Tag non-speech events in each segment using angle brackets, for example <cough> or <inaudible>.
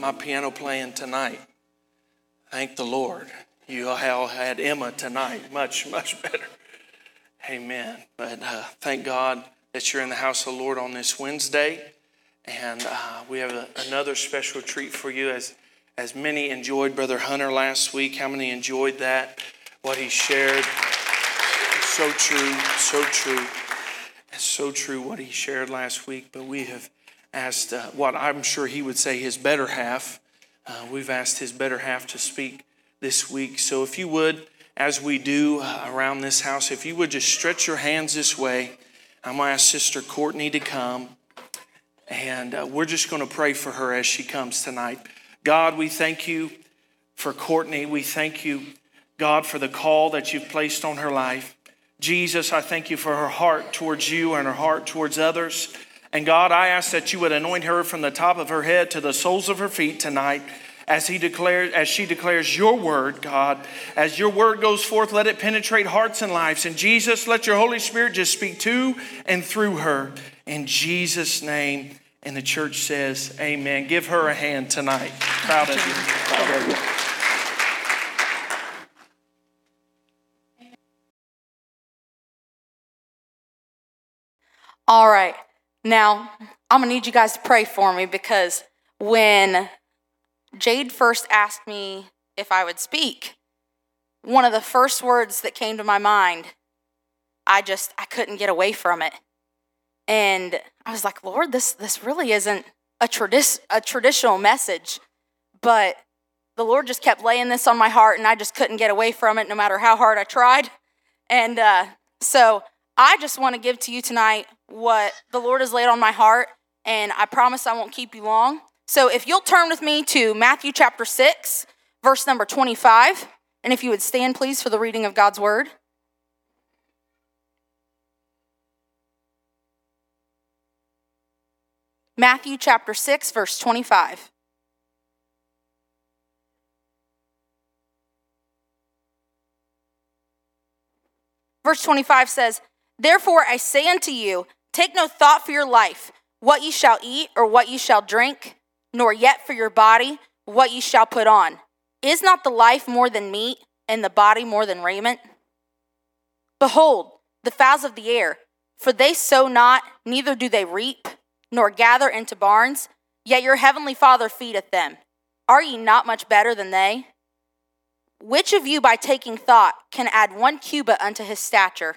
my piano playing tonight. Thank the Lord. You all had Emma tonight. Much, much better. Amen. But uh, thank God that you're in the house of the Lord on this Wednesday. And uh, we have a, another special treat for you as, as many enjoyed Brother Hunter last week. How many enjoyed that? What he shared. So true, so true. It's so true what he shared last week. But we have asked uh, what I'm sure he would say his better half. Uh, we've asked his better half to speak this week. So if you would, as we do uh, around this house, if you would just stretch your hands this way, I'm going to ask Sister Courtney to come. And uh, we're just going to pray for her as she comes tonight. God, we thank you for Courtney. We thank you, God, for the call that you've placed on her life. Jesus, I thank you for her heart towards you and her heart towards others. And God, I ask that you would anoint her from the top of her head to the soles of her feet tonight as he declares as she declares your word god. As your word goes forth let it penetrate hearts and lives. And jesus let your holy spirit just speak to and through her. In jesus name. And the church says amen. Give her a hand tonight. Proud of you proud of you. All right. Now, I'm going to need you guys to pray for me because when Jade first asked me if I would speak, one of the first words that came to my mind, I just I couldn't get away from it. And I was like, "Lord, this this really isn't a tradi- a traditional message." But the Lord just kept laying this on my heart and I just couldn't get away from it no matter how hard I tried. And uh, so I just want to give to you tonight what the Lord has laid on my heart, and I promise I won't keep you long. So if you'll turn with me to Matthew chapter 6, verse number 25, and if you would stand, please, for the reading of God's word. Matthew chapter 6, verse 25. Verse 25 says, Therefore I say unto you, take no thought for your life, what ye shall eat or what ye shall drink, nor yet for your body, what ye shall put on. Is not the life more than meat, and the body more than raiment? Behold, the fowls of the air, for they sow not, neither do they reap, nor gather into barns, yet your heavenly Father feedeth them. Are ye not much better than they? Which of you by taking thought can add one cubit unto his stature?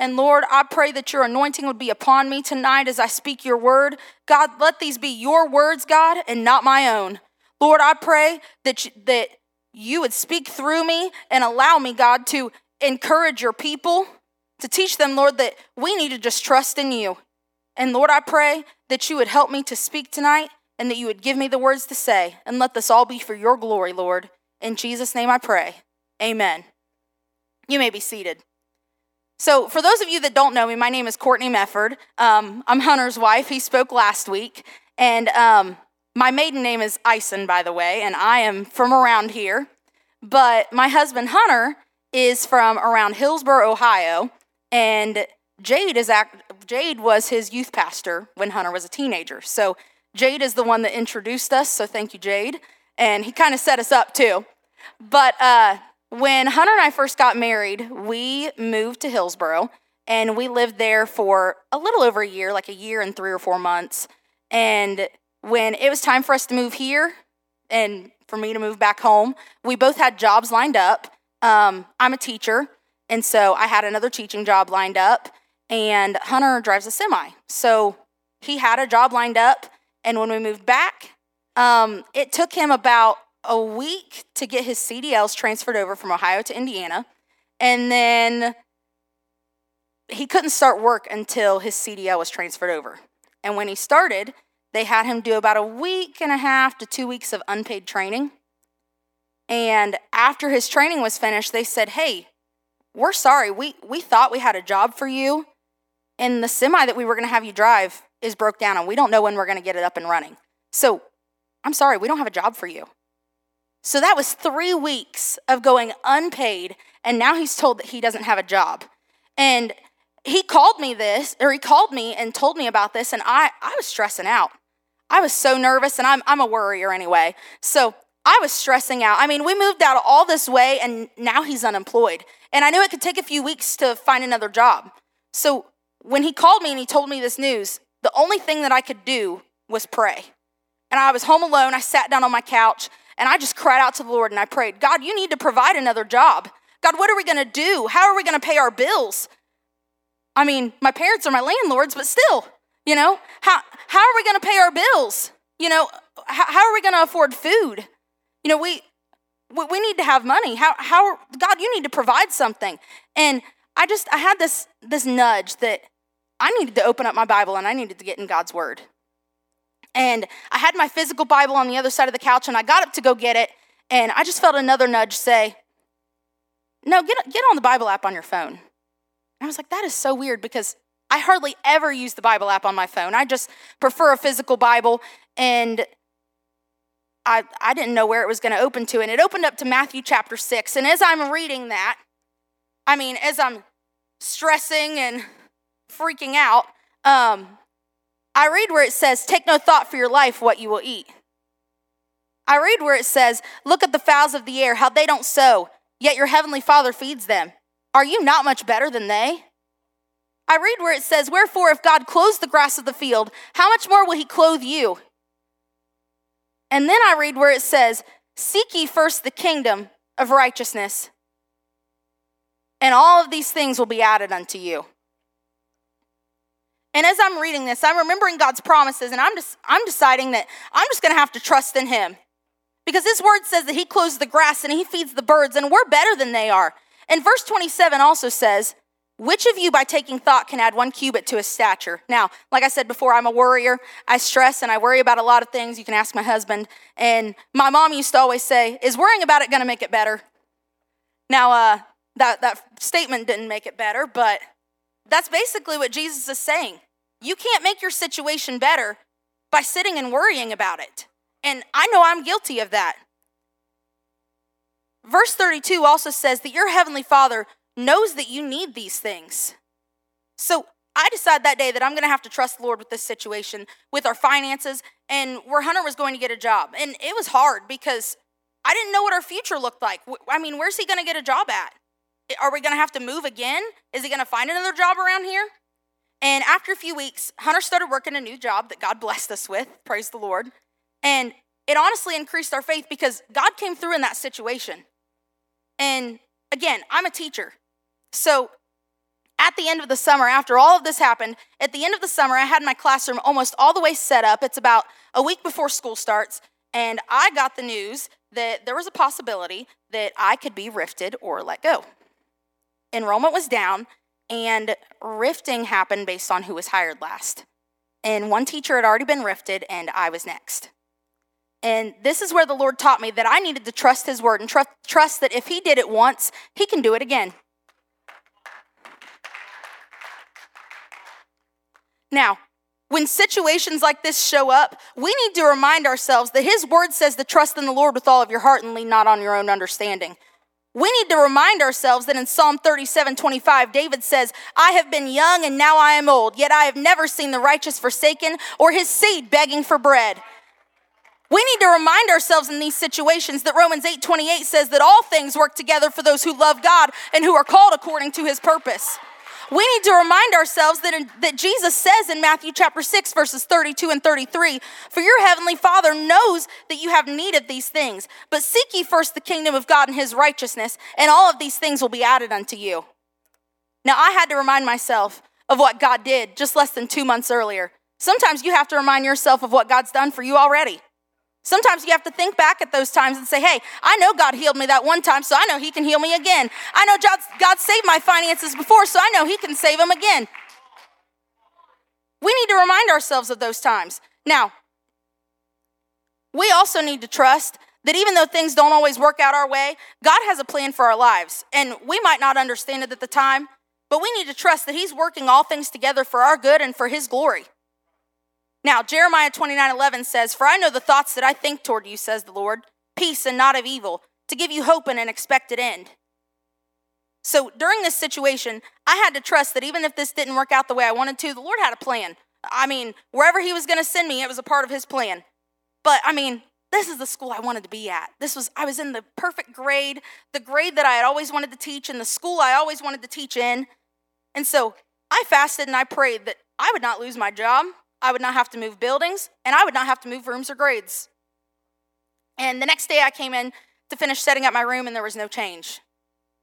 And Lord, I pray that your anointing would be upon me tonight as I speak your word. God, let these be your words, God, and not my own. Lord, I pray that you, that you would speak through me and allow me, God, to encourage your people, to teach them, Lord, that we need to just trust in you. And Lord, I pray that you would help me to speak tonight and that you would give me the words to say. And let this all be for your glory, Lord. In Jesus' name I pray. Amen. You may be seated. So, for those of you that don't know me, my name is Courtney Mefford. Um, I'm Hunter's wife. He spoke last week. And um, my maiden name is Ison, by the way, and I am from around here. But my husband, Hunter, is from around Hillsboro, Ohio. And Jade, is act- Jade was his youth pastor when Hunter was a teenager. So, Jade is the one that introduced us. So, thank you, Jade. And he kind of set us up too. But uh, when Hunter and I first got married, we moved to Hillsboro and we lived there for a little over a year, like a year and three or four months. And when it was time for us to move here and for me to move back home. We both had jobs lined up. Um, I'm a teacher, and so I had another teaching job lined up, and Hunter drives a semi. So he had a job lined up, and when we moved back, um, it took him about a week to get his CDLs transferred over from Ohio to Indiana. And then he couldn't start work until his CDL was transferred over. And when he started, they had him do about a week and a half to two weeks of unpaid training. And after his training was finished, they said, Hey, we're sorry. We, we thought we had a job for you. And the semi that we were going to have you drive is broke down, and we don't know when we're going to get it up and running. So I'm sorry, we don't have a job for you. So that was three weeks of going unpaid, and now he's told that he doesn't have a job. And he called me this, or he called me and told me about this, and I, I was stressing out. I was so nervous, and I'm, I'm a worrier anyway. So I was stressing out. I mean, we moved out all this way, and now he's unemployed. And I knew it could take a few weeks to find another job. So when he called me and he told me this news, the only thing that I could do was pray. And I was home alone. I sat down on my couch and I just cried out to the Lord and I prayed, God, you need to provide another job. God, what are we going to do? How are we going to pay our bills? I mean, my parents are my landlords, but still, you know, how, how are we going to pay our bills? You know, how, how are we going to afford food? You know, we, we need to have money. How, how, God, you need to provide something. And I just, I had this, this nudge that I needed to open up my Bible and I needed to get in God's word. And I had my physical Bible on the other side of the couch, and I got up to go get it, and I just felt another nudge say, No, get, get on the Bible app on your phone. And I was like, That is so weird because I hardly ever use the Bible app on my phone. I just prefer a physical Bible, and I, I didn't know where it was going to open to. And it opened up to Matthew chapter 6. And as I'm reading that, I mean, as I'm stressing and freaking out, um, I read where it says, Take no thought for your life what you will eat. I read where it says, Look at the fowls of the air, how they don't sow, yet your heavenly Father feeds them. Are you not much better than they? I read where it says, Wherefore, if God clothes the grass of the field, how much more will he clothe you? And then I read where it says, Seek ye first the kingdom of righteousness, and all of these things will be added unto you. And as I'm reading this, I'm remembering God's promises, and I'm just I'm deciding that I'm just gonna have to trust in him. Because his word says that he clothes the grass and he feeds the birds, and we're better than they are. And verse 27 also says, Which of you by taking thought can add one cubit to his stature? Now, like I said before, I'm a worrier. I stress and I worry about a lot of things. You can ask my husband. And my mom used to always say, Is worrying about it gonna make it better? Now, uh, that, that statement didn't make it better, but that's basically what Jesus is saying. You can't make your situation better by sitting and worrying about it. And I know I'm guilty of that. Verse 32 also says that your heavenly Father knows that you need these things. So I decided that day that I'm going to have to trust the Lord with this situation, with our finances, and where Hunter was going to get a job. And it was hard because I didn't know what our future looked like. I mean, where's he going to get a job at? Are we going to have to move again? Is he going to find another job around here? And after a few weeks, Hunter started working a new job that God <laughs> blessed us with. Praise the Lord. And it honestly increased our faith because God came through in that situation. And again, I'm a teacher. So at the end of the summer, after all of this happened, at the end of the summer, I had my classroom almost all the way set up. It's about a week before school starts. And I got the news that there was a possibility that I could be rifted or let go enrollment was down, and rifting happened based on who was hired last. And one teacher had already been rifted, and I was next. And this is where the Lord taught me that I needed to trust His word and tr- trust that if He did it once, He can do it again. Now, when situations like this show up, we need to remind ourselves that His word says to trust in the Lord with all of your heart and lean not on your own understanding. We need to remind ourselves that in Psalm 37 25, David says, I have been young and now I am old, yet I have never seen the righteous forsaken or his seed begging for bread. We need to remind ourselves in these situations that Romans 8 28 says that all things work together for those who love God and who are called according to his purpose. We need to remind ourselves that, in, that Jesus says in Matthew chapter 6, verses 32 and 33 For your heavenly Father knows that you have need of these things, but seek ye first the kingdom of God and his righteousness, and all of these things will be added unto you. Now, I had to remind myself of what God did just less than two months earlier. Sometimes you have to remind yourself of what God's done for you already. Sometimes you have to think back at those times and say, hey, I know God healed me that one time, so I know He can heal me again. I know God, saved my finances before, so I know He can save them again. We need to remind ourselves of those times. Now, we also need to trust that even though things don't always work out our way, God has a plan for our lives. And we might not understand it at the time, but we need to trust that He's working all things together for our good and for His glory. Now, Jeremiah 29 11 says, For I know the thoughts that I think toward you, says the Lord, peace and not of evil, to give you hope and an expected end. So during this situation, I had to trust that even if this didn't work out the way I wanted to, the Lord had a plan. I mean, wherever He was going to send me, it was a part of His plan. But I mean, this is the school I wanted to be at. This was, I was in the perfect grade, the grade that I had always wanted to teach, and the school I always wanted to teach in. And so I fasted and I prayed that I would not lose my job, I would not have to move buildings, and I would not have to move rooms or grades. And the next day I came in to finish setting up my room, and there was no change.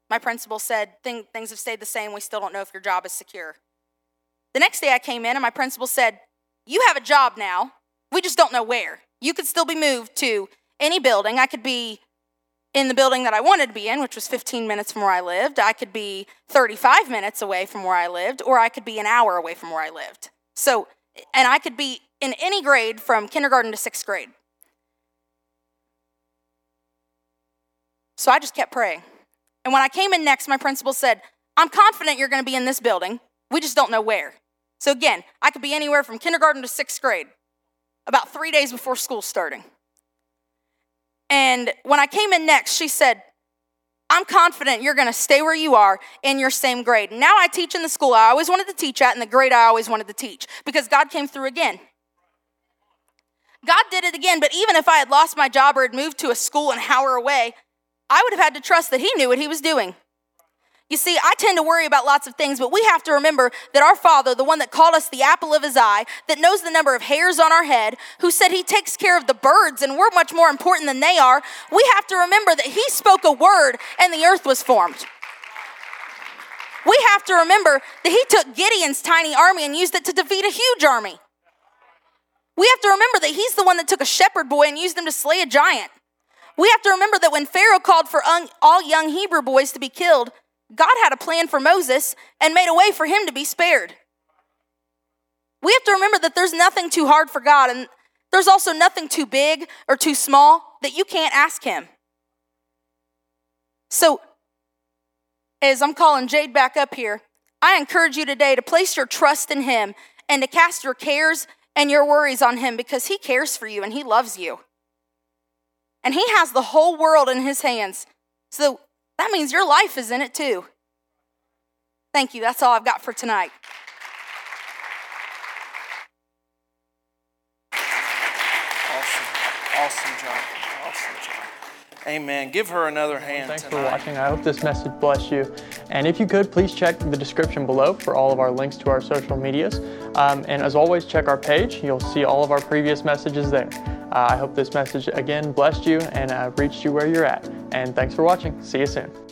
My principal said, Things have stayed the same. We still don't know if your job is secure. The next day I came in, and my principal said, You have a job now. We just don't know where. You could still be moved to any building. I could be in the building that I wanted to be in, which was 15 minutes from where I lived. I could be 35 minutes away from where I lived, or I could be an hour away from where I lived. So and I could be in any grade from kindergarten to sixth grade. So I just kept praying. And when I came in next, my principal said, I'm confident you're going to be in this building. We just don't know where. So again, I could be anywhere from kindergarten to sixth grade, about three days before school starting. And when I came in next, she said, I'm confident you're going to stay where you are in your same grade. Now I teach in the school I always wanted to teach at and the grade I always wanted to teach because God came through again. God did it again, but even if I had lost my job or had moved to a school an hour away, I would have had to trust that He knew what He was doing. You see, I tend to worry about lots of things, but we have to remember that our Father, the one that called us the apple of his eye, that knows the number of hairs on our head, who said he takes care of the birds and we're much more important than they are, we have to remember that he spoke a word and the earth was formed. We have to remember that he took Gideon's tiny army and used it to defeat a huge army. We have to remember that he's the one that took a shepherd boy and used him to slay a giant. We have to remember that when Pharaoh called for all young Hebrew boys to be killed, God had a plan for Moses and made a way for him to be spared. We have to remember that there's nothing too hard for God, and there's also nothing too big or too small that you can't ask Him. So, as I'm calling Jade back up here, I encourage you today to place your trust in Him and to cast your cares and your worries on Him because He cares for you and He loves you. And He has the whole world in His hands. So that means your life is in it too. Thank you. That's all I've got for tonight. Awesome. Awesome job. Awesome job. Amen. Give her another hand. Thanks tonight. for watching. I hope this message blessed you. And if you could, please check the description below for all of our links to our social medias. Um, and as always, check our page. You'll see all of our previous messages there. Uh, I hope this message again blessed you and uh, reached you where you're at. And thanks for watching. See you soon.